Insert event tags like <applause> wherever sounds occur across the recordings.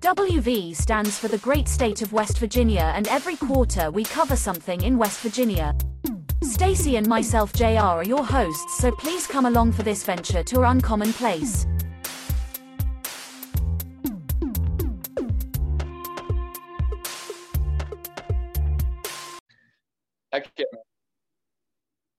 WV stands for the great state of West Virginia and every quarter we cover something in West Virginia. Stacy and myself JR are your hosts so please come along for this venture to our uncommon place.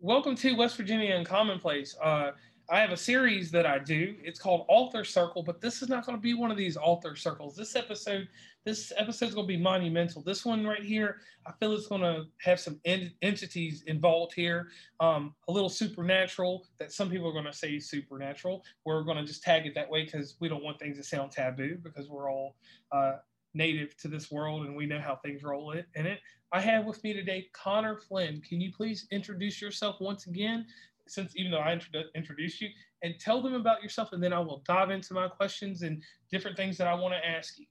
Welcome to West Virginia Uncommon Place. Uh, I have a series that I do. It's called Author Circle, but this is not going to be one of these author circles. This episode, this episode is going to be monumental. This one right here, I feel it's going to have some en- entities involved here. Um, a little supernatural that some people are going to say supernatural. We're going to just tag it that way because we don't want things to sound taboo because we're all uh, native to this world and we know how things roll in it. I have with me today Connor Flynn. Can you please introduce yourself once again since even though I introdu- introduced you, and tell them about yourself, and then I will dive into my questions and different things that I want to ask you.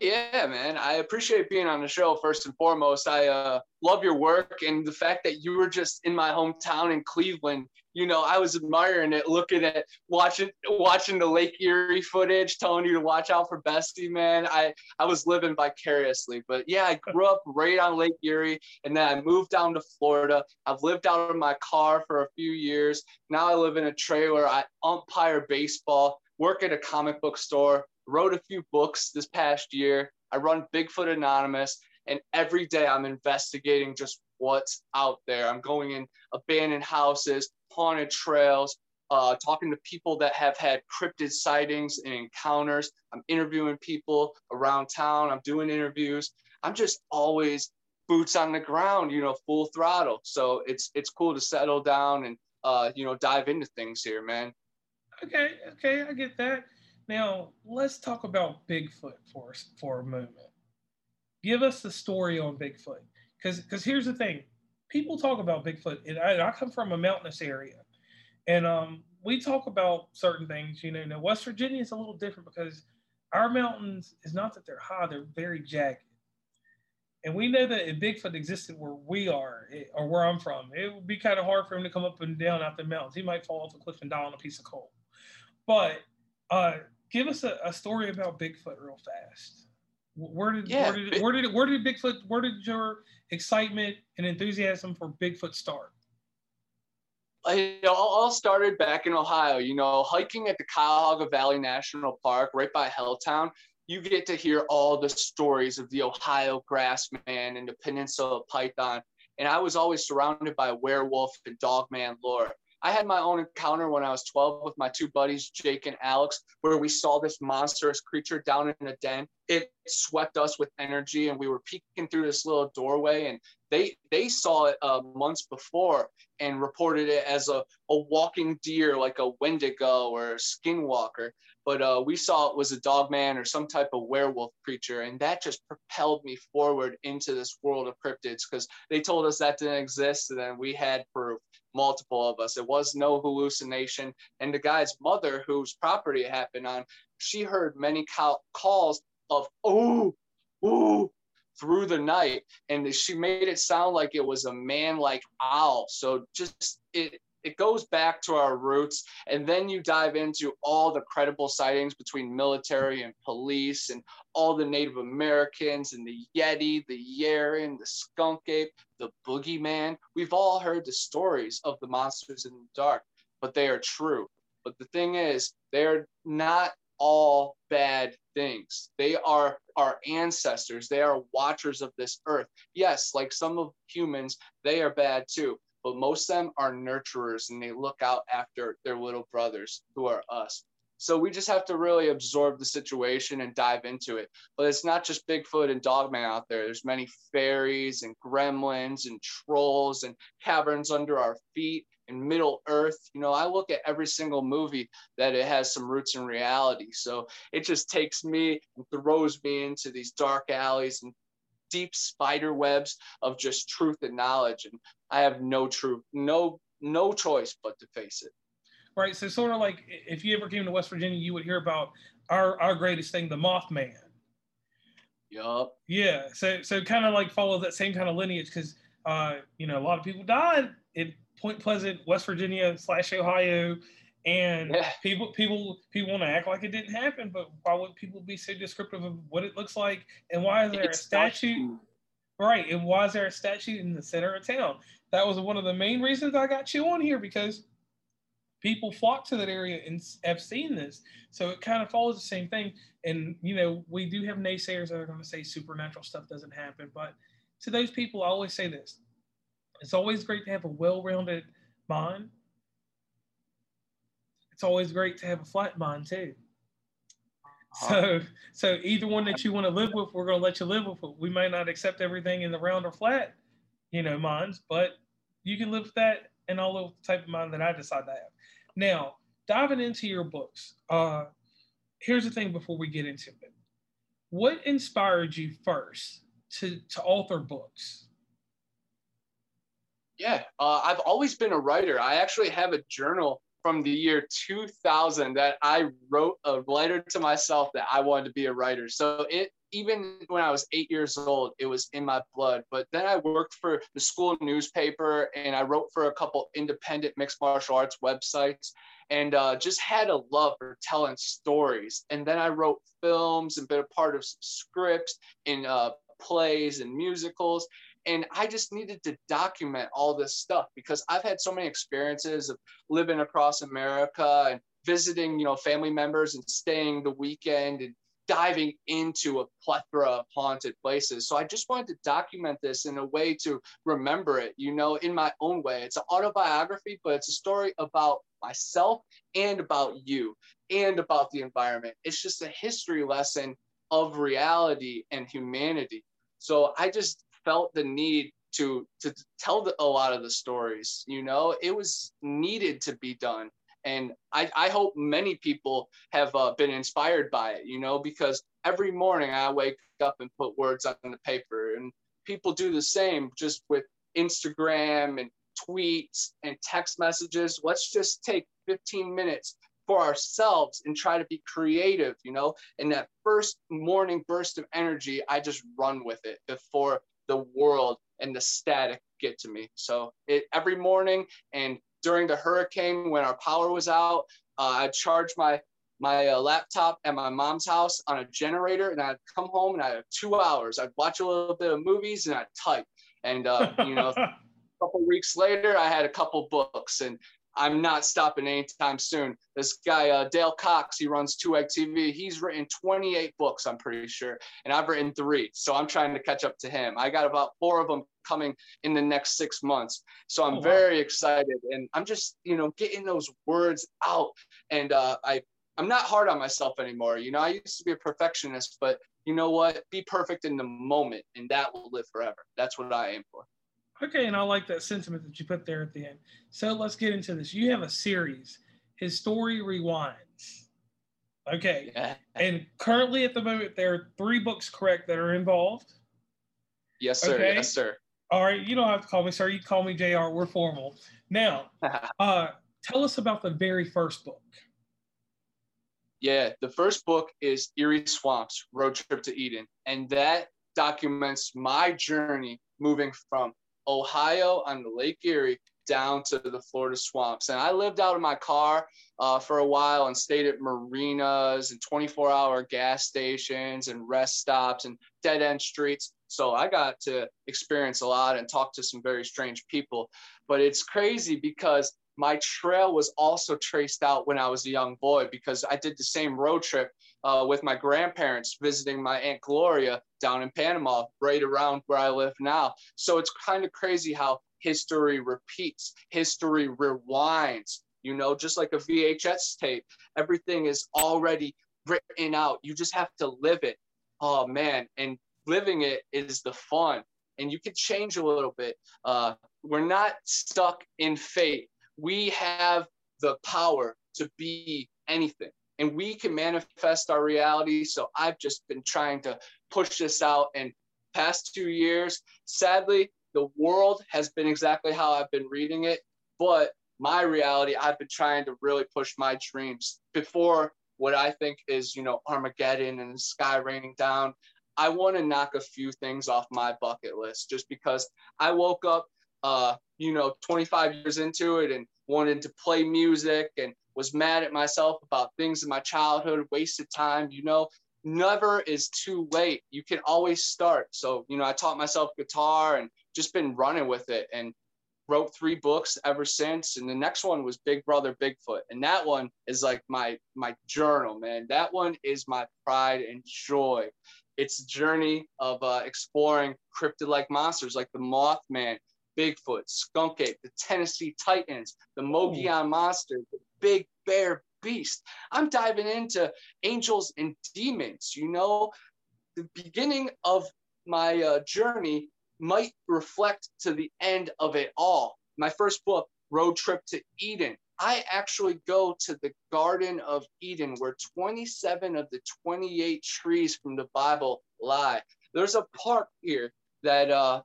Yeah, man. I appreciate being on the show first and foremost. I uh, love your work and the fact that you were just in my hometown in Cleveland. You know, I was admiring it, looking at watching watching the Lake Erie footage, telling you to watch out for Bessie, man. I I was living vicariously. But yeah, I grew up right on Lake Erie, and then I moved down to Florida. I've lived out of my car for a few years. Now I live in a trailer. I umpire baseball, work at a comic book store wrote a few books this past year. I run Bigfoot Anonymous, and every day I'm investigating just what's out there. I'm going in abandoned houses, haunted trails, uh, talking to people that have had cryptid sightings and encounters. I'm interviewing people around town. I'm doing interviews. I'm just always boots on the ground, you know, full throttle. So it's it's cool to settle down and uh, you know dive into things here, man. Okay, okay, I get that. Now, let's talk about Bigfoot for, for a moment. Give us the story on Bigfoot. Because here's the thing people talk about Bigfoot, and I, I come from a mountainous area. And um, we talk about certain things, you know. Now, West Virginia is a little different because our mountains is not that they're high, they're very jagged. And we know that if Bigfoot existed where we are, it, or where I'm from, it would be kind of hard for him to come up and down out the mountains. He might fall off a cliff and die on a piece of coal. But uh, give us a, a story about Bigfoot real fast. Where did yeah, where did where did where did Bigfoot where did your excitement and enthusiasm for Bigfoot start? It all started back in Ohio. You know, hiking at the Cuyahoga Valley National Park, right by Helltown. You get to hear all the stories of the Ohio Grassman and the Peninsula Python. And I was always surrounded by werewolf and dogman lore. I had my own encounter when I was 12 with my two buddies, Jake and Alex, where we saw this monstrous creature down in a den. It swept us with energy, and we were peeking through this little doorway, and they they saw it uh, months before and reported it as a, a walking deer, like a Wendigo or a skinwalker. But uh, we saw it was a dog man or some type of werewolf creature, and that just propelled me forward into this world of cryptids because they told us that didn't exist, and then we had proof multiple of us. It was no hallucination. And the guy's mother, whose property it happened on, she heard many calls of, ooh, ooh, through the night. And she made it sound like it was a man like owl. So just it, it goes back to our roots and then you dive into all the credible sightings between military and police and all the native americans and the yeti the yeren the skunk ape the boogeyman. We've all heard the stories of the monsters in the dark but they are true. But the thing is they're not all bad things. They are our ancestors. They are watchers of this earth. Yes like some of humans they are bad too but most of them are nurturers and they look out after their little brothers who are us. So we just have to really absorb the situation and dive into it. But it's not just Bigfoot and Dogman out there. There's many fairies and gremlins and trolls and caverns under our feet and Middle Earth. You know, I look at every single movie that it has some roots in reality. So it just takes me and throws me into these dark alleys and deep spider webs of just truth and knowledge. And I have no truth, no, no choice but to face it. Right. So sort of like if you ever came to West Virginia, you would hear about our, our greatest thing, the Mothman. Yup. Yeah. So so kind of like follow that same kind of lineage because uh, you know a lot of people died in Point Pleasant, West Virginia slash Ohio, and yeah. people people people want to act like it didn't happen, but why would people be so descriptive of what it looks like and why is there it's a statue? Right, and why is there a statue in the center of town? That was one of the main reasons I got you on here because people flock to that area and have seen this. So it kind of follows the same thing. And, you know, we do have naysayers that are going to say supernatural stuff doesn't happen. But to those people, I always say this it's always great to have a well rounded mind. It's always great to have a flat mind too. Uh-huh. So, so either one that you want to live with, we're going to let you live with it. We may not accept everything in the round or flat, you know, minds, but you can live with that and all the type of mind that I decide to have. Now, diving into your books, uh, here's the thing before we get into it. What inspired you first to, to author books? Yeah, uh, I've always been a writer. I actually have a journal from the year 2000 that I wrote a letter to myself that I wanted to be a writer. So it even when I was eight years old, it was in my blood. But then I worked for the school newspaper and I wrote for a couple independent mixed martial arts websites and uh, just had a love for telling stories. And then I wrote films and been a part of some scripts and uh, plays and musicals. And I just needed to document all this stuff because I've had so many experiences of living across America and visiting, you know, family members and staying the weekend and diving into a plethora of haunted places. So I just wanted to document this in a way to remember it, you know, in my own way. It's an autobiography, but it's a story about myself and about you and about the environment. It's just a history lesson of reality and humanity. So I just felt the need to to tell the, a lot of the stories, you know, it was needed to be done. And I, I hope many people have uh, been inspired by it you know? Because every morning i wake up and put words on the paper and people do the same just with instagram and tweets and text messages. Let's just take 15 minutes for ourselves and try to be creative you know? And that first morning burst of energy i just run with it before the world and the static get to me so it every morning and during the hurricane when our power was out. Uh, I charged my my uh, laptop at my mom's house on a generator, and I'd come home and I have two hours. I'd watch a little bit of movies and I'd type. And uh, you know, <laughs> a couple weeks later, I had a couple books, and I'm not stopping anytime soon. This guy, uh, Dale Cox, he runs Two Egg TV. He's written 28 books, I'm pretty sure, and I've written three. So I'm trying to catch up to him. I got about four of them coming in the next six months. So I'm oh, wow. very excited, and I'm just, you know, getting those words out. And uh, I, I'm not hard on myself anymore. You know, I used to be a perfectionist, but you know what? Be perfect in the moment, and that will live forever. That's what I aim for. Okay, and I like that sentiment that you put there at the end. So let's get into this. You have a series, His Story Rewinds. Okay. Yeah. And currently at the moment, there are three books correct that are involved. Yes, sir. Okay? Yes, sir. All right. You don't have to call me sir. You call me JR. We're formal. Now, <laughs> uh, tell us about the very first book. Yeah, the first book is Eerie Swamps Road Trip to Eden. And that documents my journey moving from Ohio on the Lake Erie down to the Florida swamps. And I lived out of my car uh, for a while and stayed at marinas and 24 hour gas stations and rest stops and dead end streets. So I got to experience a lot and talk to some very strange people. But it's crazy because my trail was also traced out when I was a young boy because I did the same road trip uh, with my grandparents visiting my Aunt Gloria down in Panama, right around where I live now. So it's kind of crazy how history repeats, history rewinds, you know, just like a VHS tape. Everything is already written out. You just have to live it. Oh man. And living it is the fun. And you can change a little bit. Uh, we're not stuck in fate we have the power to be anything and we can manifest our reality. So I've just been trying to push this out and past two years, sadly, the world has been exactly how I've been reading it. But my reality, I've been trying to really push my dreams before what I think is, you know, Armageddon and the sky raining down. I want to knock a few things off my bucket list just because I woke up, uh, you know, 25 years into it and wanted to play music and was mad at myself about things in my childhood, wasted time, you know, never is too late. You can always start. So, you know, I taught myself guitar and just been running with it and wrote three books ever since and the next one was big brother bigfoot and that one is like my my journal man that one is my pride and joy it's a journey of uh, exploring cryptid-like monsters like the mothman bigfoot skunk ape the tennessee titans the mogollon monster the big bear beast i'm diving into angels and demons you know the beginning of my uh, journey might reflect to the end of it all. My first book, Road Trip to Eden, I actually go to the Garden of Eden where 27 of the 28 trees from the Bible lie. There's a park here that uh,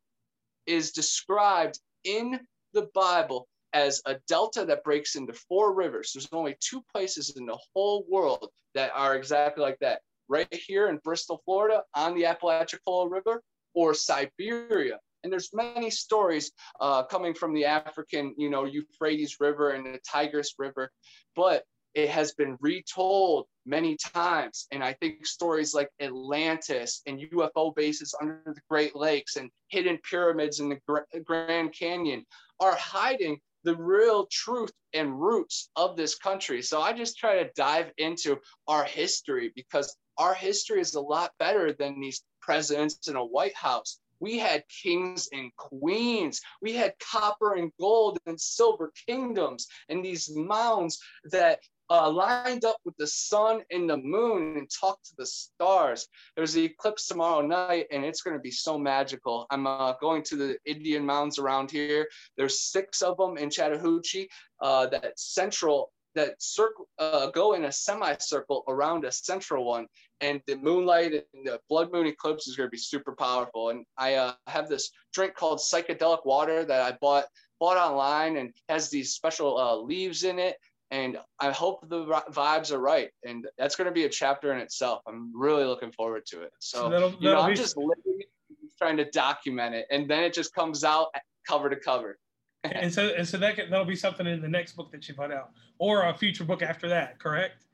is described in the Bible as a delta that breaks into four rivers. There's only two places in the whole world that are exactly like that. Right here in Bristol, Florida, on the Apalachicola River, or Siberia. And there's many stories uh, coming from the African, you know, Euphrates River and the Tigris River, but it has been retold many times. And I think stories like Atlantis and UFO bases under the Great Lakes and hidden pyramids in the Grand Canyon are hiding the real truth and roots of this country. So I just try to dive into our history because our history is a lot better than these presidents in a White House. We had kings and queens. We had copper and gold and silver kingdoms and these mounds that uh, lined up with the sun and the moon and talked to the stars. There's the eclipse tomorrow night, and it's going to be so magical. I'm uh, going to the Indian mounds around here. There's six of them in Chattahoochee. Uh, that central that circle uh, go in a semicircle around a central one and the moonlight and the blood moon eclipse is going to be super powerful and i uh, have this drink called psychedelic water that i bought bought online and has these special uh, leaves in it and i hope the vibes are right and that's going to be a chapter in itself. I'm really looking forward to it. So, so that'll, that'll you know i'm just living trying to document it and then it just comes out cover to cover. And so and so that can, that'll be something in the next book that you put out or a future book after that correct?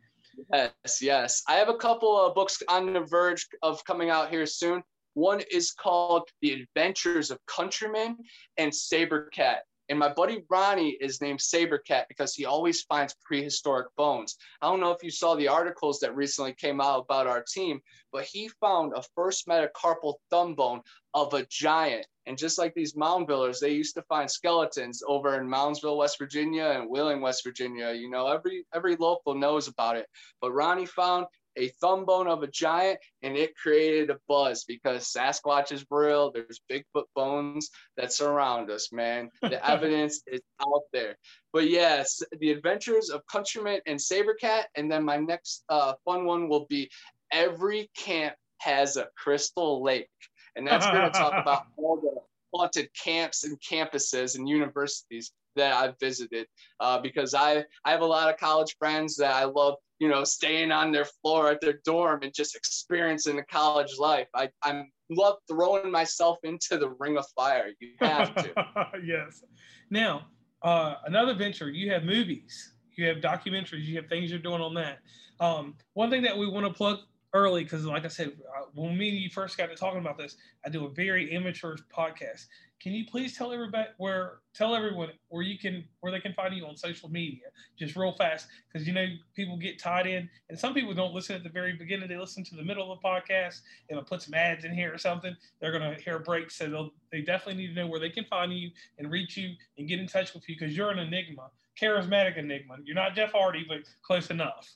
Yes yes. I have a couple of books on the verge of coming out here soon. One is called the adventures of countryman and saber cat and my buddy Ronnie is named Sabercat because he always finds prehistoric bones. I don't know if you saw the articles that recently came out about our team, but he found a first metacarpal thumb bone of a giant. And just like these mound builders, they used to find skeletons over in Moundsville, West Virginia and Wheeling, West Virginia. You know, every every local knows about it. But Ronnie found a thumb bone of a giant and it created a buzz because Sasquatch is real. There's Bigfoot bones that surround us, man. The <laughs> evidence is out there. But yes, the adventures of Countryman and Sabercat. And then my next uh, fun one will be Every Camp Has a Crystal Lake. And that's going to talk <laughs> about all the haunted camps and campuses and universities that I've visited uh, because I, I have a lot of college friends that I love you know, staying on their floor at their dorm and just experiencing the college life. I I love throwing myself into the ring of fire. You have to. <laughs> yes. Now, uh, another venture. You have movies. You have documentaries. You have things you're doing on that. Um, one thing that we want to plug early because, like I said, uh, when me and you first got to talking about this, I do a very immature podcast. Can you please tell everybody where tell everyone where you can where they can find you on social media, just real fast, because you know people get tied in, and some people don't listen at the very beginning; they listen to the middle of the podcast. If I put some ads in here or something, they're gonna hear a break, so they'll they definitely need to know where they can find you and reach you and get in touch with you because you're an enigma, charismatic enigma. You're not Jeff Hardy, but close enough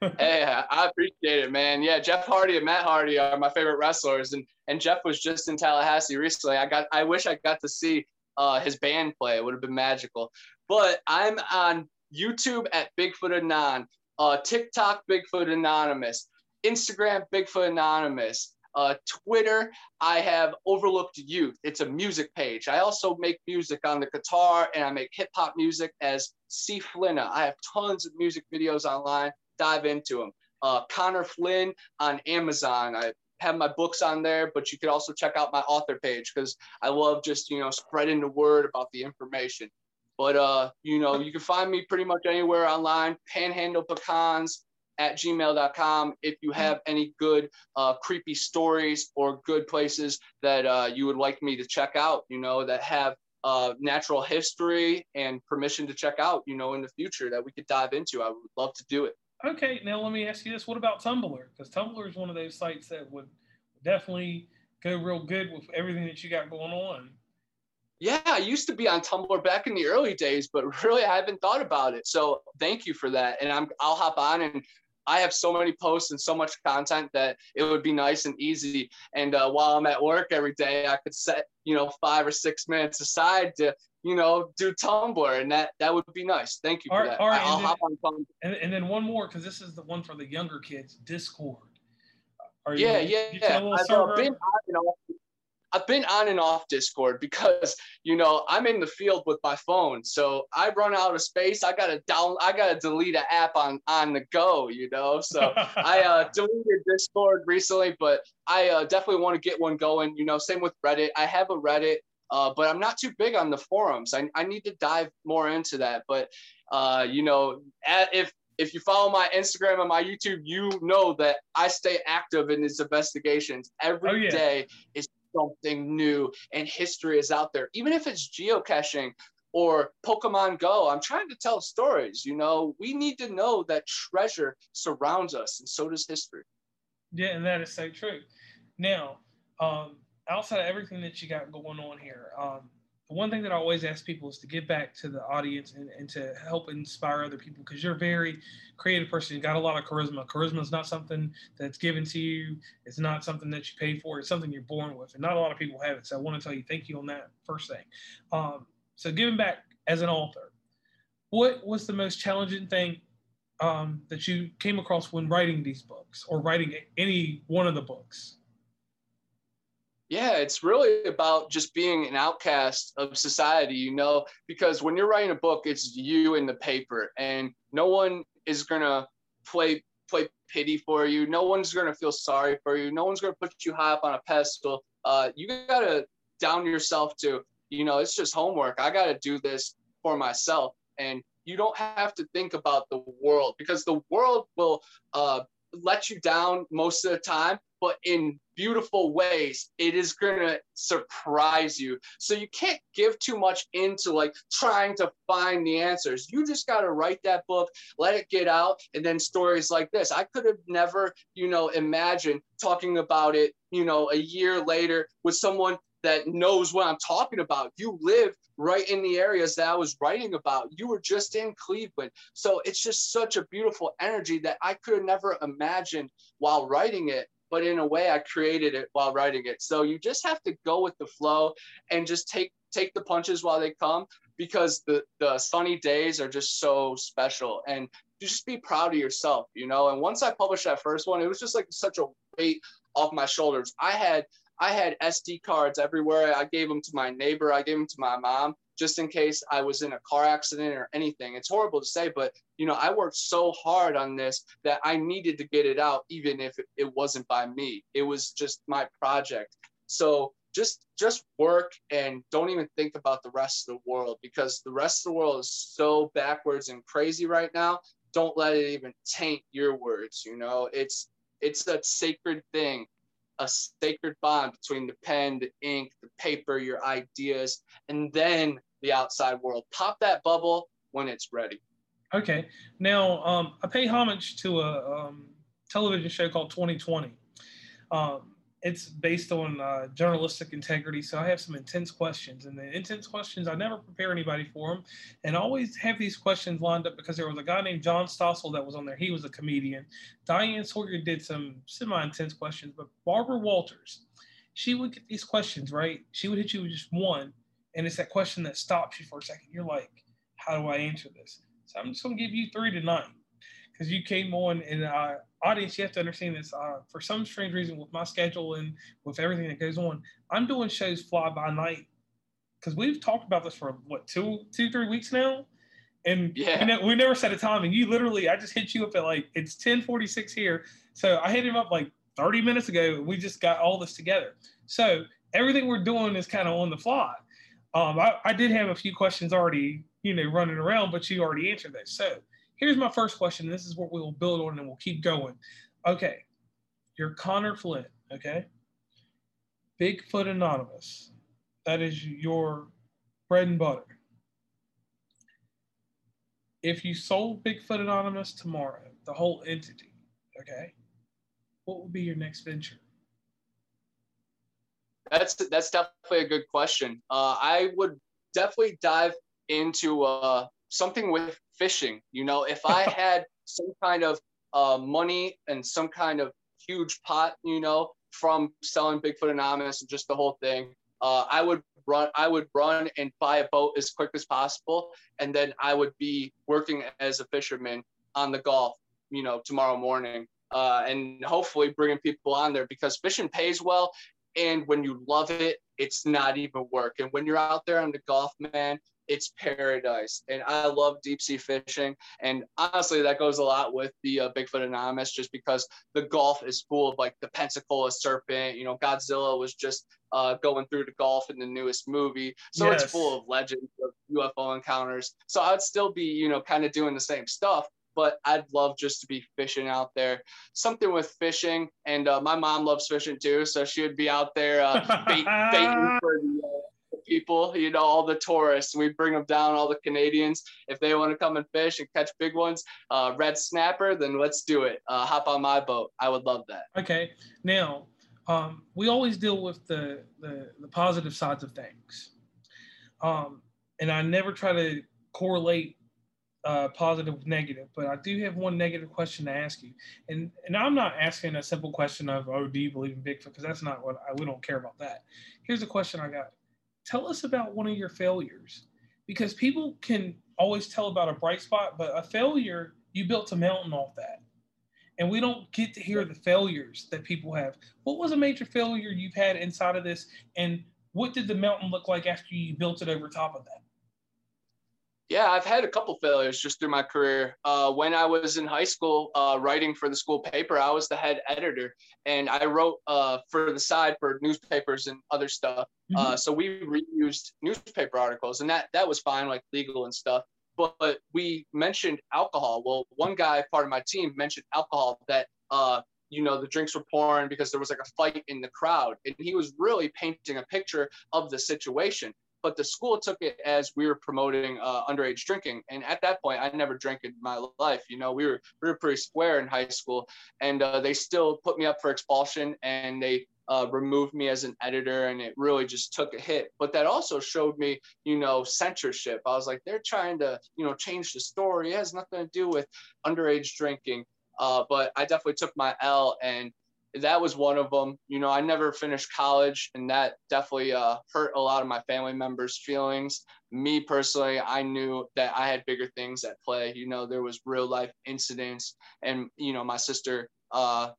hey, I appreciate it, man. Yeah, Jeff Hardy and Matt Hardy are my favorite wrestlers, and and Jeff was just in Tallahassee recently. I got, I wish I got to see uh, his band play. It would have been magical. But I'm on YouTube at Bigfoot Anon, uh, TikTok Bigfoot Anonymous, Instagram Bigfoot Anonymous. Uh, Twitter, I have Overlooked Youth. It's a music page. I also make music on the guitar and I make hip hop music as C. Flinna. I have tons of music videos online. Dive into them. Uh, Connor Flynn on Amazon. I have my books on there, but you could also check out my author page because I love just, you know, spreading the word about the information. But, uh, you know, you can find me pretty much anywhere online, Panhandle Pecans at gmail.com if you have any good uh, creepy stories or good places that uh, you would like me to check out, you know, that have uh, natural history and permission to check out, you know, in the future that we could dive into. I would love to do it. Okay, now let me ask you this: What about Tumblr? Because Tumblr is one of those sites that would definitely go real good with everything that you got going on. Yeah, I used to be on Tumblr back in the early days, but <laughs> really I haven't thought about it. So thank you for that, and I'm I'll hop on and I have so many posts and so much content that it would be nice and easy. And uh, while I'm at work every day, I could set, you know, five or six minutes aside to, you know, do Tumblr, and that that would be nice. Thank you for that. I'll and hop then, on Tumblr. And, and then one more because this is the one for the younger kids. Discord. Are yeah, you, yeah, yeah. I've uh, been you know, I've been on and off Discord <laughs> because you know I'm in the field with my phone, so I run out of space. I gotta down, I gotta delete an app on on the go, you know. So I <laughs> uh, deleted Discord recently, but I uh, definitely want to get one going. You know, same with Reddit. I have a Reddit, uh, but I'm not too big on the forums. I I need to dive more into that. But uh, you know, if if you follow my Instagram and my YouTube, you know that I stay active in these investigations every oh, yeah. day. Is something new and history is out there, even if it's geocaching or Pokemon Go. I'm trying to tell stories. You know, we need to know that treasure surrounds us, and so does history. Yeah, and that is so true. Now, um, outside of everything that you got going on here, um, one thing that I always ask people is to give back to the audience and, and to help inspire other people because you're a very creative person. You got a lot of charisma. Charisma is not something that's given to you. It's not something that you pay for. It's something you're born with, and not a lot of people have it. So I want to tell you thank you on that first thing. Um, so giving back as an author, what was the most challenging thing um, that you came across when writing these books or writing any one of the books? Yeah, it's really about just being an outcast of society, you know, because when you're writing a book, it's you in the paper and no one is going to play play pity for you. No one's going to feel sorry for you. No one's going to put you high up on a pedestal. Uh, you got to down yourself to, you know, it's just homework. I got to do this for myself. And you don't have to think about the world because the world will uh, let you down most of the time, but in beautiful ways, it is going to surprise you. So you can't give too much into like trying to find the answers. You just got to write that book, let it get out, and then stories like this. I could have never, you know, imagined talking about it, you know, a year later with someone that knows what I'm talking about. You live right in the areas that I was writing about. You were just in Cleveland. So it's just such a beautiful energy that I could have never imagined while writing it. But in a way, I created it while writing it. So you just have to go with the flow and just take take the punches while they come because the the sunny days are just so special and just be proud of yourself, you know. And once I published that first one, it was just like such a weight off my shoulders. I had I had SD cards everywhere. I gave them to my neighbor. I gave them to my mom just in case I was in a car accident or anything. It's horrible to say, but you know, I worked so hard on this that I needed to get it out, even if it wasn't by me. It was just my project. So just just work and don't even think about the rest of the world because the rest of the world is so backwards and crazy right now. Don't let it even taint your words. You know, it's it's a sacred thing a sacred bond between the pen, the ink, the paper, your ideas, and then the outside world. Pop that bubble when it's ready. Okay. Now, um, I pay homage to a um, television show called 2020. Um, it's based on uh, journalistic integrity. So I have some intense questions, and the intense questions I never prepare anybody for them, and always have these questions lined up because there was a guy named John Stossel that was on there. He was a comedian. Diane Sawyer did some semi-intense questions, but Barbara Walters, she would get these questions right. She would hit you with just one, and it's that question that stops you for a second. You're like, how do I answer this? So I'm just gonna give you three tonight because you came on and I audience, you have to understand this. Uh, for some strange reason, with my schedule and with everything that goes on, I'm doing shows fly by night because we've talked about this for what two, two, three weeks now, and Yeah. we, ne- we never set a time. And you literally, I just hit you up at like it's 10:46 here, so I hit him up like 30 minutes ago. and We just got all this together, so everything we're doing is kind of on the fly. Um, I, I did have a few questions already, you know, running around, but you already answered that. So here's my first question. This is what we will build on and we'll keep going. Okay. You're Connor Flynn. Okay. Bigfoot Anonymous. That is your bread and butter. If you sold Bigfoot Anonymous tomorrow, the whole entity, okay, what would be your next venture? That's that's definitely a good question. Uh, I would definitely dive into uh, something with fishing. You know, if I <laughs> had some kind of uh, money and some kind of huge pot, you know, from selling Bigfoot Anonymous and just the whole thing, uh, I would run. I would run and buy a boat as quick as possible, and then I would be working as a fisherman on the Gulf. You know, tomorrow morning. Uh, and hopefully bringing people on there because fishing pays well and when you love it, it's not even work. And when you're out there on the Gulf, man, it's paradise. And I love deep sea fishing. And honestly, that goes a lot with the uh, Bigfoot Anonymous, just because the Gulf is full of like the Pensacola serpent. You know, Godzilla was just uh, going through the Gulf in the newest movie, so Yes. it's full of legends of UFO encounters. So I'd still be, you know, kind of doing the same stuff. But I'd love just to be fishing out there something with fishing, and uh, my mom loves fishing too, so she would be out there uh, bait, baiting <laughs> for the, uh, the people, you know, all the tourists. We bring them down, all the Canadians, if they want to come and fish and catch big ones, uh, red snapper, then let's do it. Uh, hop on my boat. I would love that. Okay. Now, um, we always deal with the, the the positive sides of things, um, and I never try to correlate uh, negative. But I do have one negative question to ask you, and and I'm not asking a simple question of oh do you believe in Bigfoot because that's not what I, we don't care about that. Here's a question I got. Tell us about one of your failures, because people can always tell about a bright spot, but a failure you built a mountain off that and we don't get to hear the failures that people have. What was a major failure you've had inside of this, and what did the mountain look like after you built it over top of that? Yeah, I've had a couple failures just through my career. Uh, when I was in high school, uh, writing for the school paper, I was the head editor, and I wrote uh, for the side for newspapers and other stuff. Uh, so we reused newspaper articles, and that that was fine, like legal and stuff. But, but we mentioned alcohol. Well, one guy, part of my team, mentioned alcohol that uh, you know the drinks were pouring because there was like a fight in the crowd, and he was really painting a picture of the situation but the school took it as we were promoting uh, underage drinking. And at that point, I never drank in my life. You know, we were we were pretty square in high school, and uh, they still put me up for expulsion, and they uh, removed me as an editor, and it really just took a hit. But that also showed me, you know, censorship. I was like, they're trying to, you know, change the story. It has nothing to do with underage drinking. Uh, but I definitely took my L and that was one of them. You know, I never finished college, and that definitely uh, hurt a lot of my family members' feelings. Me personally, I knew that I had bigger things at play. You know, there was real life incidents, and you know, my sister uh,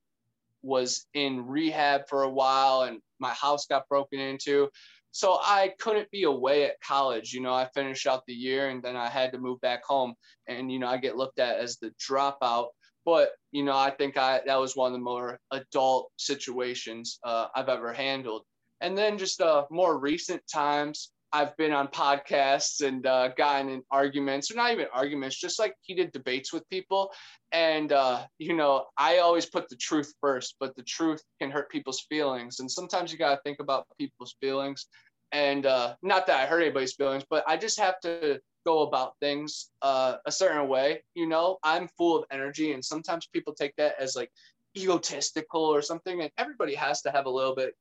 was in rehab for a while, and my house got broken into. So I couldn't be away at college. You know, I finished out the year, and then I had to move back home, and you know, I get looked at as the dropout but you know i think i that was one of the more adult situations uh, i've ever handled. And then just uh, more recent times i've been on podcasts and uh, gotten in arguments or not even arguments just like heated debates with people. And uh, you know i always put the truth first but the truth can hurt people's feelings. And sometimes you got to think about people's feelings. And uh, not that i hurt anybody's feelings but i just have to go about things uh, a certain way. You know, I'm full of energy, and sometimes people take that as like egotistical or something. And everybody has to have a little bit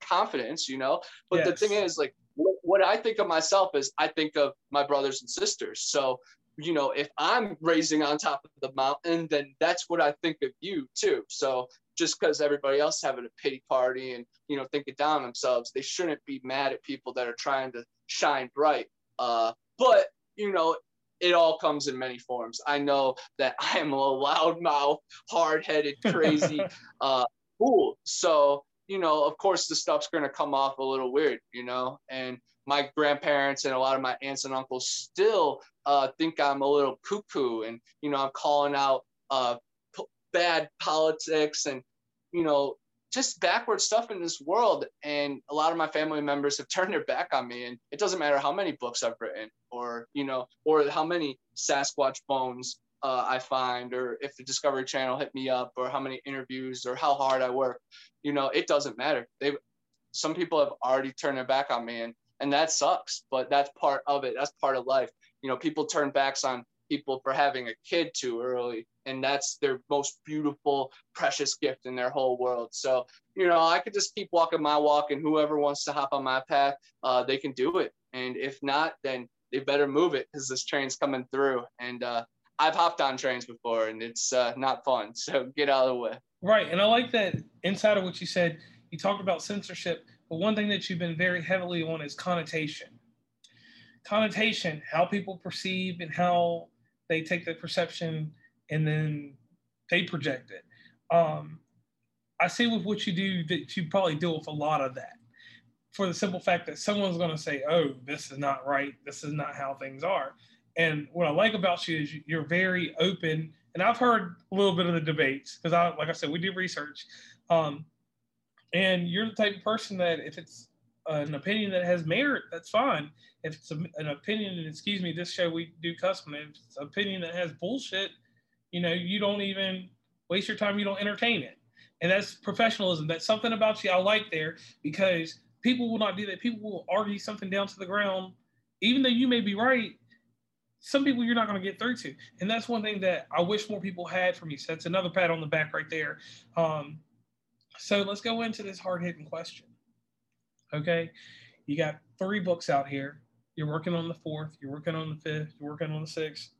confidence, you know. But the thing is, like, what, what I think of myself is I think of my brothers and sisters. So, you know, if I'm raising on top of the mountain, then that's what I think of you too. So just because everybody else having a pity party and you know thinking down themselves, they shouldn't be mad at people that are trying to shine bright. Uh, but you know, it all comes in many forms. I know that <laughs> I am a loudmouth, hard-headed, crazy <laughs> uh, fool. So you know, of course, the stuff's going to come off a little weird, you know, and my grandparents and a lot of my aunts and uncles still uh, think I'm a little cuckoo and, you know, I'm calling out uh, p- bad politics and, you know, just backward stuff in this world. And a lot of my family members have <laughs> turned their back on me. And it doesn't matter how many books I've written or, you know, or how many Sasquatch bones uh, I find, or if the Discovery Channel hit me up, or how many interviews, or how hard I work. You know, it doesn't matter. They, some people have already turned their back on me, and and that sucks. But that's part of it. That's part of life. You know, people turn backs on people for having a kid too early and that's their most beautiful precious gift in their whole world. So you know i could just keep walking my walk and whoever wants to hop on my path uh, they can do it. And if not then they better move it because this train's coming through. And uh, i've hopped on trains before and it's uh, not fun. <laughs> So get out of the way. Right and i like that inside of what you said you talked about censorship but one thing that you've been very heavily on is connotation. Connotation how people perceive and how they take the perception and then they project it. Um, I see with what you do that you probably deal with a lot of that for the simple fact that someone's going to say, oh, this is not right. This is not how things are. And what I like about you is you're very open. And I've heard a little bit of the debates because I, like I said, we do research. Um, and you're the type of person that if it's an opinion that has merit, that's fine. If it's an opinion, and excuse me, this show we do custom. If it's an opinion that has bullshit, you know, you don't even waste your time. You don't entertain it, and that's professionalism. That's something about you I like there because people will not do that. People will argue something down to the ground, even though you may be right. Some people you're not going to get through to, and that's one thing that I wish more people had for me. So that's another pat on the back right there. Um, so let's go into this hard hitting question. Okay. You got three books out here. You're working on the fourth, you're working on the fifth, you're working on the sixth,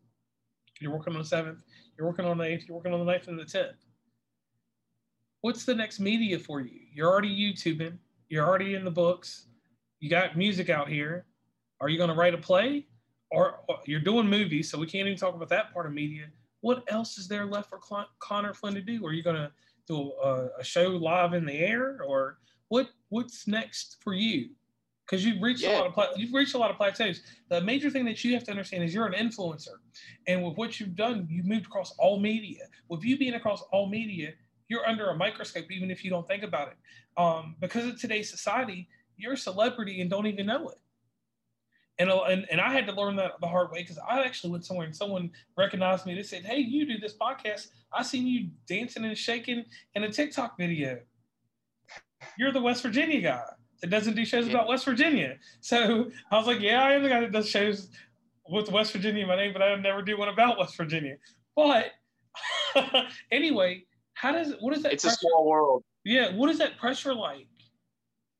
you're working on the seventh, you're working on the eighth, you're working on the ninth and the tenth. What's the next media for you? You're already YouTubing, you're already in the books, you got music out here. Are you going to write a play? Or, or you're doing movies, so we can't even talk about that part of media. What else is there left for Connor Flynn to do? Are you going to do a, a show live in the air, or what what's next for you? Because you've reached yeah. a lot of you've reached a lot of plateaus. The major thing that you have to understand is you're an influencer, and with what you've done, you've moved across all media. With you being across all media, you're under a microscope, even if you don't think about it. Um, because of today's society, you're a celebrity and don't even know it. And, and, and I had to learn that the hard way because I actually went somewhere and someone recognized me. They said, "Hey, you do this podcast. I seen you dancing and shaking in a TikTok video." You're the West Virginia guy that doesn't do shows about West Virginia. So I was like, yeah, I am the guy that does shows with West Virginia in my name, but I never do one about West Virginia. But <laughs> anyway, how does what is that? It's pressure? a small world. Yeah, what is that pressure like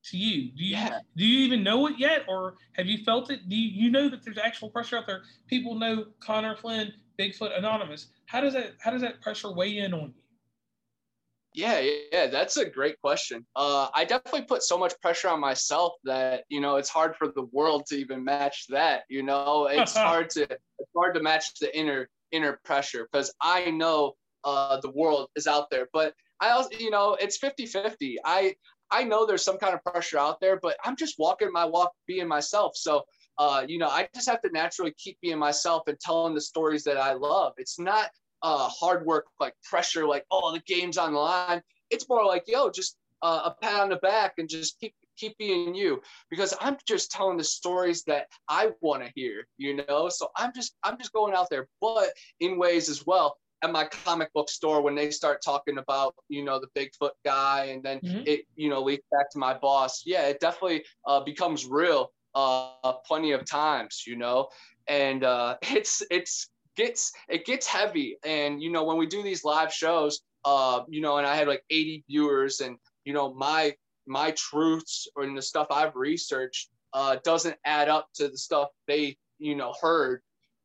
to you? Do you yeah. do you even know it yet, or have you felt it? Do you, you know that there's actual pressure out there? People know Connor Flynn, Bigfoot Anonymous. How does that how does that pressure weigh in on you? Yeah, yeah, that's a great question. Uh, I definitely put so much pressure on myself that you know it's hard for the world to even match that. You know, it's <laughs> hard to it's hard to match the inner inner pressure because I know uh, the world is out there, but I also you know it's 50-50. I I know there's some kind of pressure out there, but I'm just walking my walk, being myself. So uh, you know, I just have to naturally keep being myself and telling the stories that I love. It's not uh, hard work, like pressure, like oh the game's on the line. It's more like yo, just uh, a pat on the back and just keep keep being you because I'm just telling the stories that I want to hear, you know. So I'm just I'm just going out there, but in ways as well. At my comic book store, when they start talking about you know the Bigfoot guy, and then mm-hmm. it you know leads back to my boss, yeah, it definitely uh, becomes real uh, plenty of times, you know, and uh, <laughs> it's it's gets it gets heavy. And you know, when we do these live shows, uh, you know, and I had like 80 viewers, and you know, my my truths or the stuff I've researched uh, doesn't add up to the stuff they you know heard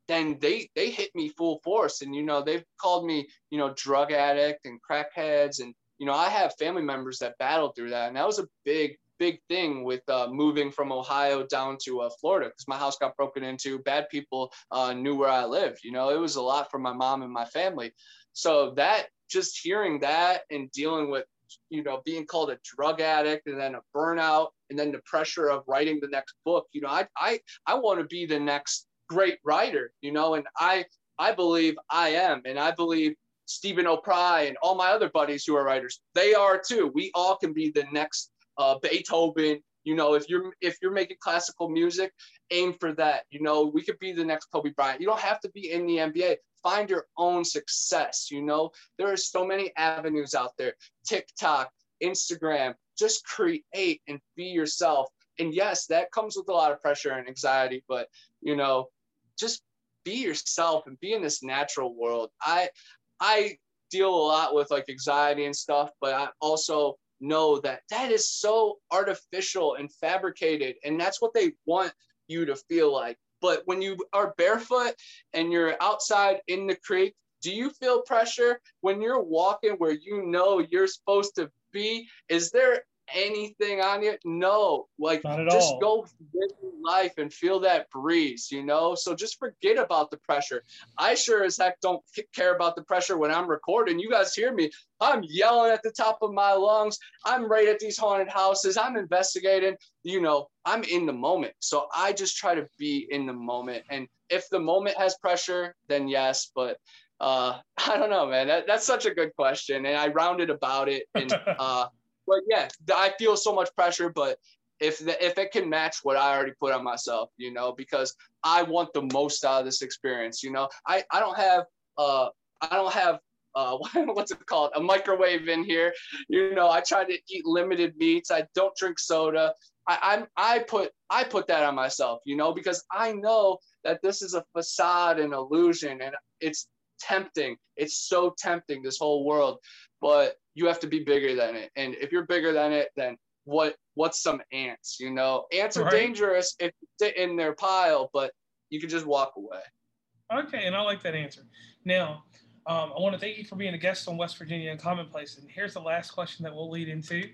then they they hit me full force. And you know they've called me you know drug addict and crackheads. And you know i have family members that battled through that. And that was a big big thing with uh, moving from Ohio down to uh, Florida because my house got broken into. Bad people uh, knew where I lived. You know, it was a lot for my mom and my family. So that just hearing that and dealing with, you know, being called a drug addict and then a burnout and then the pressure of writing the next book. You know, I I I want to be the next great writer. You know, and I I believe I am, and I believe Stephen O'Pry and all my other buddies who are writers, they are too. We all can be the next uh, Beethoven. You know, if you're if you're making classical music, aim for that. You know, we could be the next Kobe Bryant. You don't have to be in the NBA. Find your own success. You know, there are so many avenues out there. TikTok, Instagram. Just create and be yourself. And yes, that comes with a lot of pressure and anxiety, but you know, just be yourself and be in this natural world. I I deal a lot with like anxiety and stuff, but I also know that that is so artificial and fabricated and that's what they want you to feel like. But when you are barefoot and you're outside in the creek do you feel pressure? When you're walking where you know you're supposed to be is there anything on you? No, like just all. go live life and feel that breeze, you know? So just forget about the pressure. I sure as heck don't care about the pressure when I'm recording. You guys hear me. I'm yelling at the top of my lungs. I'm right at these haunted houses. I'm investigating. You know, I'm in the moment. So I just try to be in the moment. And if the moment has pressure, then yes, but uh, <laughs> I don't know, man. That, that's such a good question, and I rounded about it, and <laughs> uh, but yeah, I feel so much pressure, but if the, if it can match what I already put on myself, you know, because I want the most out of this experience, you know, I, I don't have uh I don't have uh <laughs> what's it called a microwave in here, you know. I try to eat limited meats. I don't drink soda. I, I'm I put I put that on myself, you know, because I know that this is a facade and illusion, and it's tempting. It's so tempting this whole world, but you have to be bigger than it. And if you're bigger than it, then what what's some ants? You know, ants are right. dangerous if you sit in their pile, but you can just walk away. Okay, and I like that answer. Now, um, I want to thank you for being a guest on West Virginia Uncommonplace. And here's the last question that we'll lead into.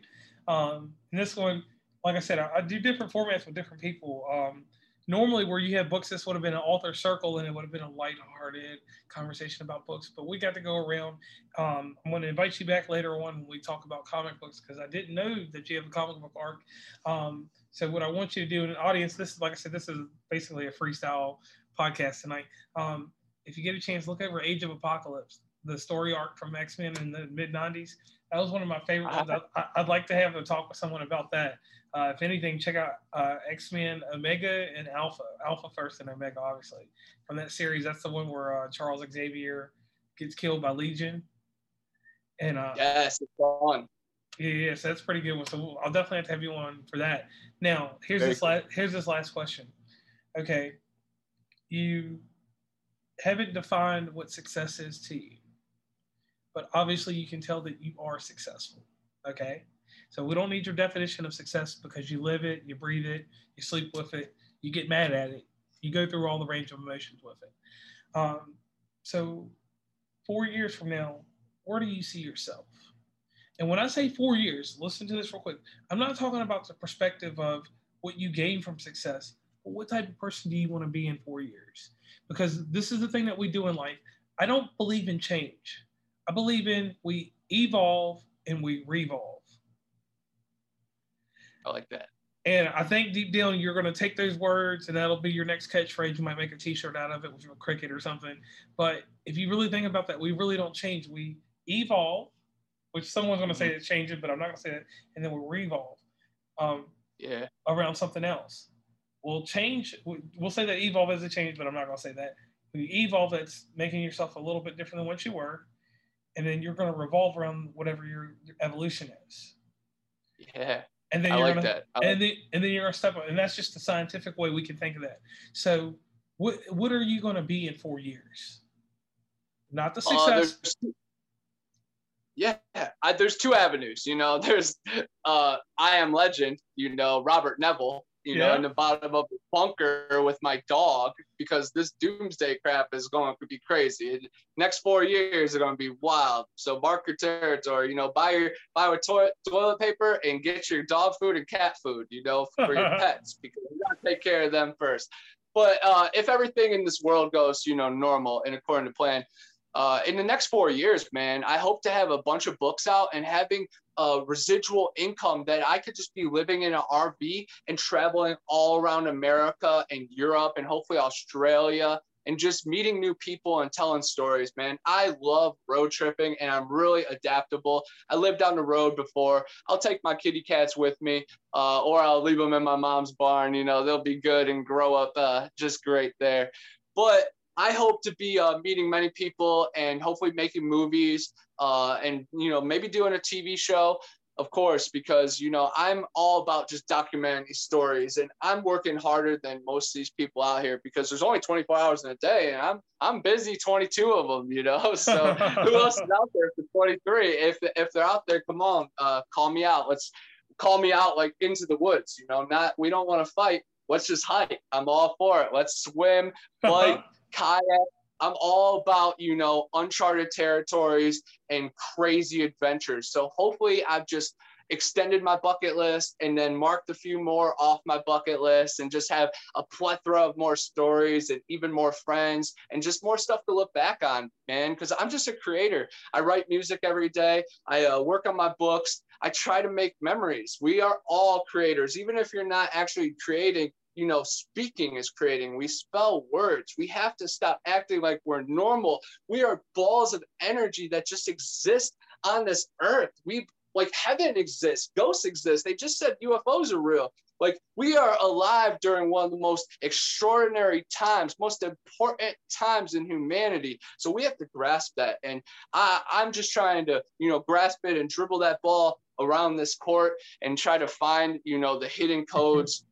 Um, and this one, like I said, I, I, do different formats with different people. Um, normally where you have books, this would have been an author circle and it would have been a light-hearted conversation about books. But we got to go around. Um, I'm going to invite you back later on when we talk about comic books because I didn't know that you have a comic book arc. Um, so what I want you to do in an audience, this is like I said, this is basically a freestyle podcast tonight. Um, if you get a chance, look over Age of Apocalypse, the story arc from X Men in the mid '90s. That was one of my favorite ones. I, would like to have a talk with someone about that uh, if anything, check out uh, X Men Omega and Alpha. Alpha first and Omega, obviously. From that series, that's the one where uh, Charles Xavier gets killed by Legion. And uh, yes, it's fun. Yeah, yeah, so that's pretty good one. So I'll definitely have to have you on for that. Now, here's Very this last here's this last question. Okay, you haven't defined what success is to you, but obviously you can tell that you are successful. Okay, so we don't need your definition of success because you live it, you breathe it, you sleep with it, you get mad at it, you go through all the range of emotions with it. Um, so four years from now, where do you see yourself? And when I say four years, listen to this real quick. I'm not talking about the perspective of what you gain from success, but what type of person do you want to be in four years? Because this is the thing that we do in life. I don't believe in change. I believe in we evolve and we revolve. I like that. And I think deep down you're going to take those words and that'll be your next catchphrase. You might make a T-shirt out of it with a cricket or something. But if you really think about that, we really don't change. We evolve, which someone's going to say mm-hmm. that changes, but I'm not going to say that. And then we revolve. Um, yeah. Around something else. We'll change. We'll say that evolve is a change, but I'm not going to say that. We evolve. That's making yourself a little bit different than what you were, and then you're going to revolve around whatever your, your evolution is. Yeah and then I you're like gonna, that. Like and then and then you're gonna step up, and that's just the scientific way we can think of that. So, what what are you gonna be in four years? Not the uh, success. Uh, yeah, I, there's two avenues. You know, <laughs> there's uh, I am Legend. You know, Robert Neville. You know, in the bottom of the bunker with my dog because this doomsday crap is going to be crazy. Next four years are going to be wild. So mark your territory. You know, buy your buy your toilet toilet paper and get your dog food and cat food. You know, for your <laughs> pets because you got to take care of them first. But uh, if everything in this world goes, you know, normal and according to plan, uh, in the next four years, man, I hope to have a bunch of books out and having a residual income that I could just be living in an RV and traveling all around America and Europe and hopefully Australia and just meeting new people and telling stories, man. I love road tripping and I'm really adaptable. I lived down the road before. I'll take my kitty cats with me uh, or I'll leave them in my mom's barn. You know, they'll be good and grow up uh, just great there. But I hope to be uh, meeting many people and hopefully making movies uh, and you know maybe doing a TV show, of course, because you know I'm all about just documenting these stories and I'm working harder than most of these people out here because there's only 24 hours in a day and I'm I'm busy 22 of them, you know. <laughs> So <laughs> who else is out there for 23? If if they're out there, come on, uh, call me out. Let's call me out like into the woods, you know. Not we don't want to fight. Let's just hike. I'm all for it. Let's swim, bike <laughs> kayak. I'm all about, you know, uncharted territories and crazy adventures. So hopefully I've just extended my bucket list and then marked a few more off my bucket list and just have a plethora of more stories and even more friends and just more stuff to look back on, man. Because I'm just a creator. I write music every day. I uh, work on my books. I try to make memories. We are all creators. Even if you're not actually creating, you know, speaking is creating. We spell words. We have to stop acting like we're normal. We are balls of energy that just exist on this earth. We like heaven exists, ghosts exist. They just said UFOs are real. Like we are alive during one of the most extraordinary times, most important times in humanity. So we have to grasp that. And I, I'm just trying to, you know, grasp it and dribble that ball around this court and try to find, you know, the hidden mm-hmm. codes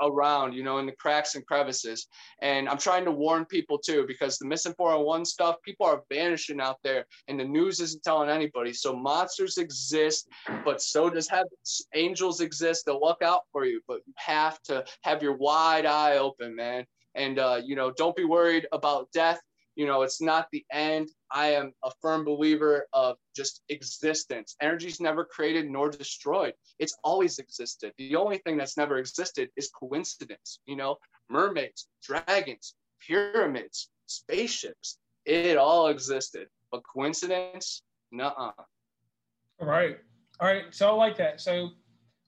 around, you know, in the cracks and crevices. And I'm trying to warn people too, because the missing 411 stuff, people are vanishing out there and the news isn't telling anybody. So monsters exist, but so does heaven. Angels exist. They'll look out for you, but you have to have your wide eye open, man. And, uh, you know, don't be worried about death you know it's not the end. I am a firm believer of just existence. Energy is never created nor destroyed. It's always existed. The only thing that's never existed is coincidence you know? Mermaids dragons pyramids spaceships it all existed. But coincidence? Nah all right. All right. So i like that. So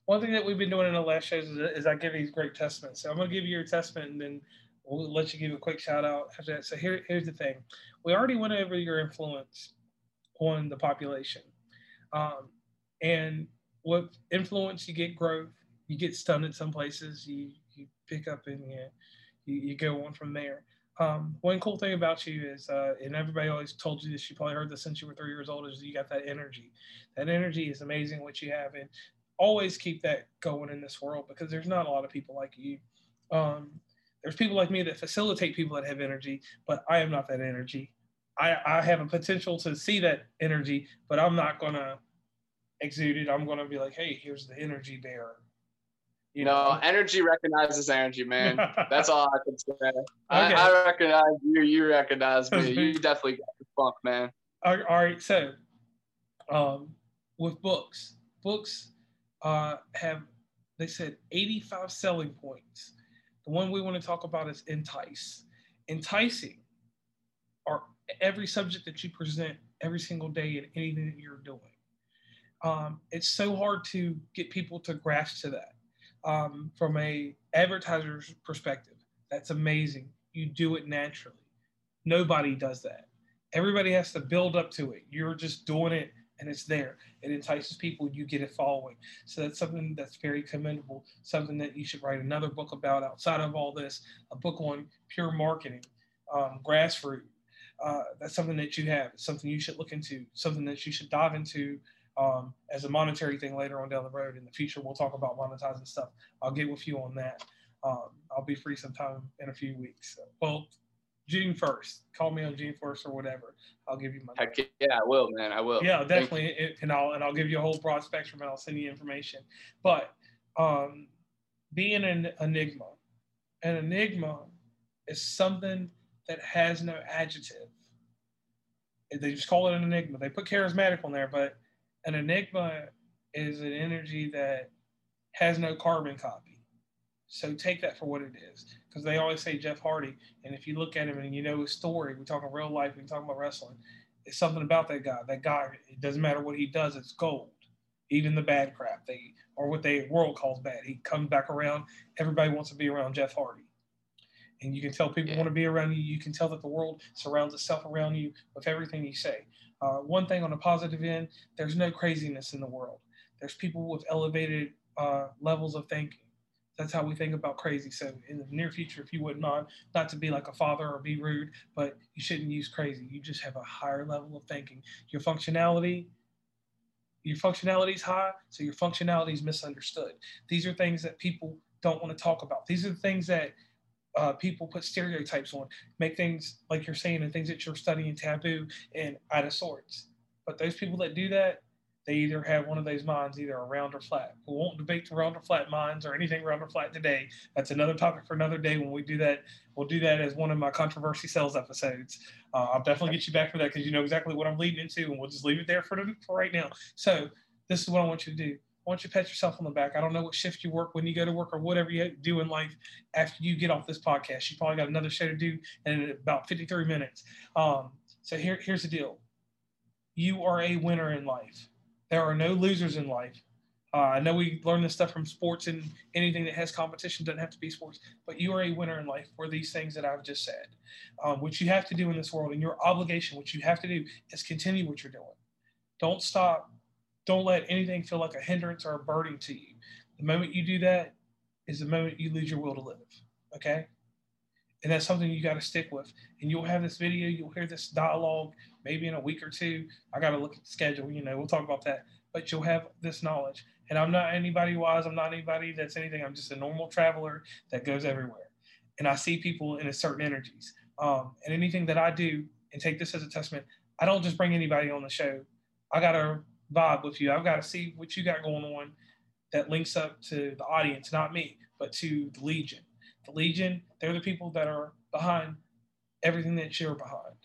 one thing that we've been doing in the last shows is, is i give these great testaments. So i'm going to give you your testament and then we'll let you give a quick shout out after that. So here, here's the thing. We already went over your influence on the population. Um, and with influence, you get growth, you get stunned in some places, you, you pick up and you, you, you go on from there. Um, one cool thing about you is, uh, and everybody always told you this, you probably heard this since you were three years old, is you got that energy. That energy is amazing what you have. And always keep that going in this world because there's not a lot of people like you. Um, there's people like me that facilitate people that have energy, but I am not that energy. I, I have a potential to see that energy, but I'm not gonna exude it. I'm gonna be like, hey, here's the energy bearer. You know, energy recognizes energy, man. <laughs> That's all I can say. Okay. I, I, recognize you. You recognize me. You <laughs> definitely got the funk, man. All right. All right so, um, with books, books uh, have they said 85 selling points. The one we want to talk about is entice. Enticing are every subject that you present every single day in anything that you're doing. Um, it's so hard to get people to grasp to that um, from a advertiser's perspective. That's amazing. You do it naturally. Nobody does that. Everybody has to build up to it. You're just doing it and it's there. It entices people, you get it following. So that's something that's very commendable, something that you should write another book about outside of all this, a book on pure marketing, um, grassroots. Uh, that's something that you have, something you should look into, something that you should dive into um, as a monetary thing later on down the road. In the future, we'll talk about monetizing stuff. I'll get with you on that. Um, I'll be free sometime in a few weeks. Well, June first. Call me on June first or whatever. I'll give you my. Heck yeah, I will, man. I will. Yeah, definitely, and I'll and I'll give you a whole broad spectrum, and I'll send you information. But um, be an enigma. An enigma is something that has no adjective. They just call it an enigma. They put charismatic on there, but an enigma is an energy that has no carbon copy. So take that for what it is. Because they always say Jeff Hardy, and if you look at him and you know his story, we talk about real life, we're talking about wrestling, it's something about that guy. That guy, it doesn't matter what he does, it's gold. Even the bad crap, they or what the world calls bad. He comes back around. Everybody wants to be around Jeff Hardy. And you can tell people yeah. want to be around you. You can tell that the world surrounds itself around you with everything you say. Uh, one thing on a positive end, there's no craziness in the world. There's people with elevated uh, levels of thinking. That's how we think about crazy. So in the near future, if you wouldn't mind, not to be like a father or be rude, but you shouldn't use crazy. You just have a higher level of thinking. Your functionality, your functionality is high, so your functionality is misunderstood. These are things that people don't want to talk about. These are the things that uh, people put stereotypes on, make things like you're saying and things that you're studying taboo and out of sorts. But those people that do that, they either have one of those minds, either a round or flat. We won't debate the round or flat minds or anything round or flat today. That's another topic for another day. When we do that, we'll do that as one of my controversy sales episodes. Uh, I'll definitely get you back for that because you know exactly what I'm leading into, and we'll just leave it there for, the, for right now. So this is what I want you to do. I want you to pat yourself on the back. I don't know what shift you work when you go to work or whatever you do in life after you get off this podcast. You probably got another show to do in about 53 minutes. Um, so here, here's the deal. You are a winner in life. There are no losers in life. Uh, I know we learn this stuff from sports and anything that has competition doesn't have to be sports, but you are a winner in life for these things that I've just said. Um, what you have to do in this world and your obligation, what you have to do is continue what you're doing. Don't stop don't let anything feel like a hindrance or a burden to you. The moment you do that is the moment you lose your will to live. Okay? And that's something you got to stick with. And you'll have this video, you'll hear this dialogue maybe in a week or two. I got to look at the schedule, you know, we'll talk about that. But you'll have this knowledge. And I'm not anybody wise, I'm not anybody that's anything. I'm just a normal traveler that goes everywhere. And I see people in a certain energies. Um, and anything that I do, and take this as a testament, I don't just bring anybody on the show. I got to vibe with you. I've got to see what you got going on that links up to the audience, not me, but to the Legion. The Legion, they're the people that are behind everything that you're behind.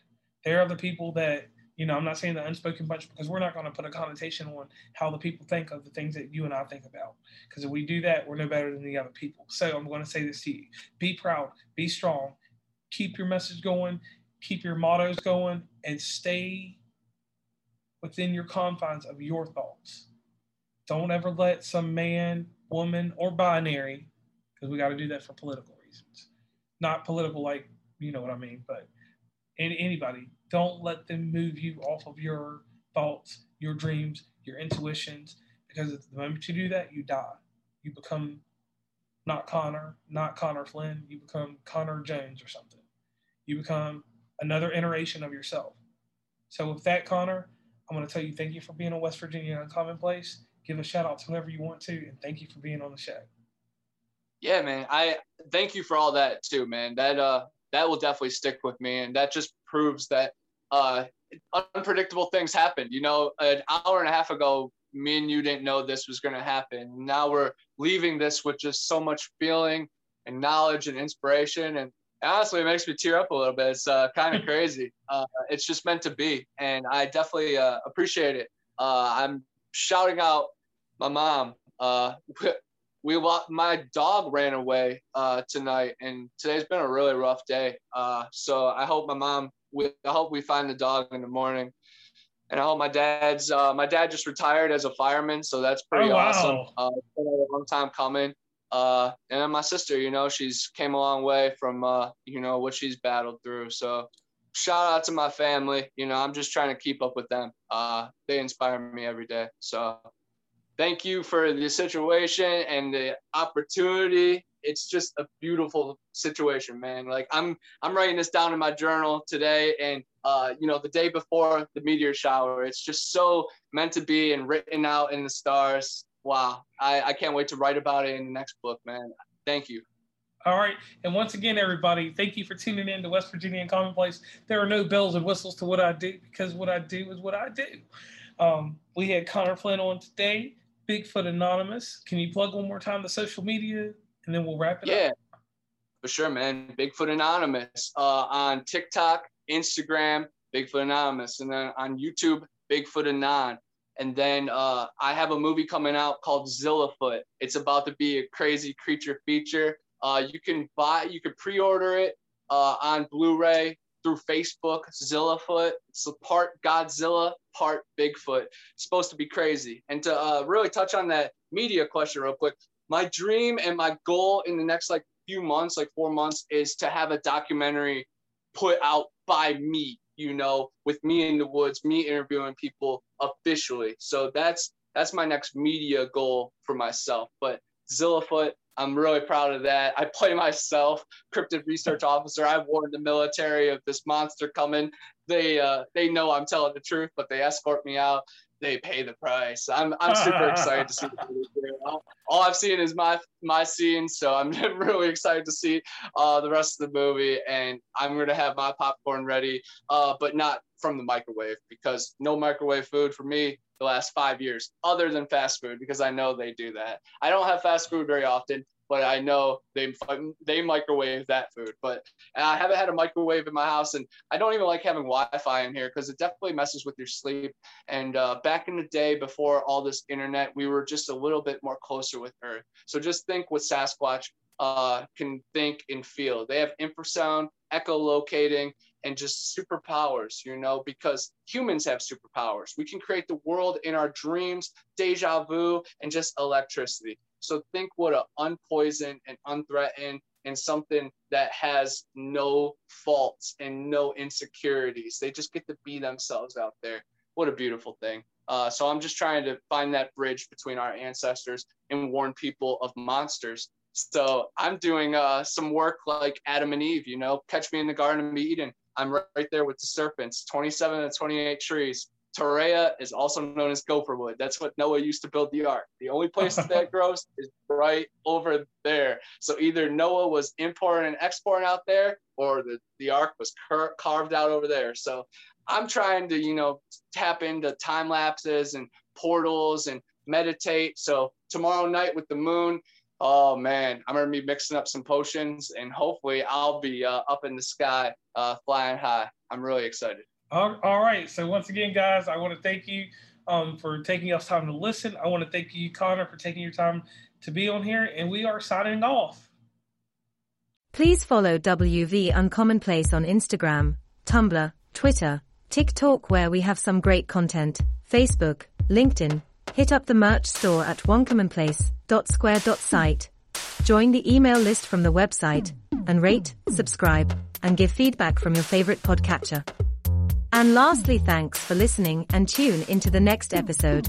They're the people that, you know, I'm not saying the unspoken bunch because we're not going to put a connotation on how the people think of the things that you and I think about. Because if we do that, we're no better than the other people. So I'm going to say this to you be proud, be strong, keep your message going, keep your mottos going, and stay within your confines of your thoughts. Don't ever let some man, woman, or binary, because we got to do that for political reasons. Not political, like, you know what I mean, but any, anybody, don't let them move you off of your thoughts, your dreams, your intuitions, because the moment you do that, you die. You become not Connor, not Connor Flynn, you become Connor Jones or something. You become another iteration of yourself. So with that, Connor, I'm going to tell you thank you for being on West Virginia Uncommon Place. Give a shout out to whoever you want to, and thank you for being on the show. Yeah, man. I thank you for all that too, man. That uh that will definitely stick with me, and that just proves that uh unpredictable things happen. You know, an hour and a half ago, me and you didn't know this was going to happen. Now we're leaving this with just so much feeling and knowledge and inspiration, and honestly, it makes me tear up a little bit. It's uh, kind of <laughs> crazy. Uh, it's just meant to be, and I definitely uh, appreciate it. Uh, I'm shouting out my mom. <laughs> Uh, we my dog ran away uh, tonight, and today's been a really rough day. so I hope my mom. We, I hope we find the dog in the morning. And I hope my dad's my dad just retired as a fireman, so that's pretty oh, wow. awesome. it's been a long time coming. Uh, and then my sister, you know, she's came a long way from, uh, you know, what she's battled through. So shout out to my family. You know, I'm just trying to keep up with them. Uh, they inspire me every day. So thank you for the situation and the opportunity. It's just a beautiful situation, man. Like I'm, I'm writing this down in my journal today, and uh, you know, the day before the meteor shower. It's just so meant to be and written out in the stars wow, I, I can't wait to write about it in the next book, man. Thank you. All right. And once again, everybody, thank you for tuning in to West Virginia Uncommonplace. There are no bells and whistles to what I do because what I do is what I do. Um, we had Connor Flynn on today, Bigfoot Anonymous. Can you plug one more time the social media and then we'll wrap it yeah, up. Yeah, for sure, man. Bigfoot Anonymous uh, on TikTok, Instagram, Bigfoot Anonymous, and then on YouTube, Bigfoot Anon. And then uh, I have a movie coming out called Zillafoot. It's about to be a crazy creature feature. Uh, you can buy, you can pre-order it uh, on Blu-ray through Facebook. Zillafoot. It's part Godzilla, part Bigfoot. It's supposed to be crazy. And to uh, really touch on that media question real quick, my dream and my goal in the next like few months, like four months, is to have a documentary put out by me you know, with me in the woods, me interviewing people officially. So that's that's my next media goal for myself. But Zillafoot, I'm really proud of that. I play myself, cryptid research officer. I've warned the military of this monster coming. They uh, they know I'm telling the truth, but they escort me out they pay the price. I'm I'm super excited to see <laughs> all, all, I've seen is my my scene, so I'm <laughs> really excited to see uh, the rest of the movie, and I'm gonna have my popcorn ready, uh, but not from the microwave because no microwave food for me the last five years, other than fast food, because I know they do that. I don't have fast food very often but I know they they microwave that food. But I haven't had a microwave in my house, and I don't even like having Wi-Fi in here because it definitely messes with your sleep. And uh, back in the day, before all this internet, we were just a little bit more closer with Earth. So just think what Sasquatch uh, can think and feel. They have infrasound, echolocating, and just superpowers, you know, because humans have superpowers. We can create the world in our dreams, deja vu, and just electricity. So think what an unpoisoned and unthreatened and something that has no faults and no insecurities. They just get to be themselves out there. What a beautiful thing. Uh, so I'm just trying to find that bridge between our ancestors and warn people of monsters. So I'm doing uh, some work like Adam and Eve, you know, catch me in the Garden of Eden. I'm right there with the serpents, 27 and 28 trees. Torreya is also known as gopher wood. That's what Noah used to build the ark. The only place that <laughs> grows is right over there. So either Noah was importing and exporting out there, or the, the ark was cur- carved out over there. So I'm trying to, you know, tap into time lapses and portals and meditate. So tomorrow night with the moon, oh man, I'm gonna be mixing up some potions, and hopefully I'll be uh, up in the sky, uh, flying high. I'm really excited. All, all right. So once again, guys, I want to thank you um, for taking us time to listen. I want to thank you, Connor, for taking your time to be on here, and we are signing off. Please follow WV Uncommonplace on Instagram, Tumblr, Twitter, TikTok, where we have some great content, Facebook, LinkedIn. Hit up the merch store at uncommonplace.square.site. Join the email list from the website, and rate, subscribe, and give feedback from your favorite podcatcher. And lastly, thanks for listening and tune into the next episode.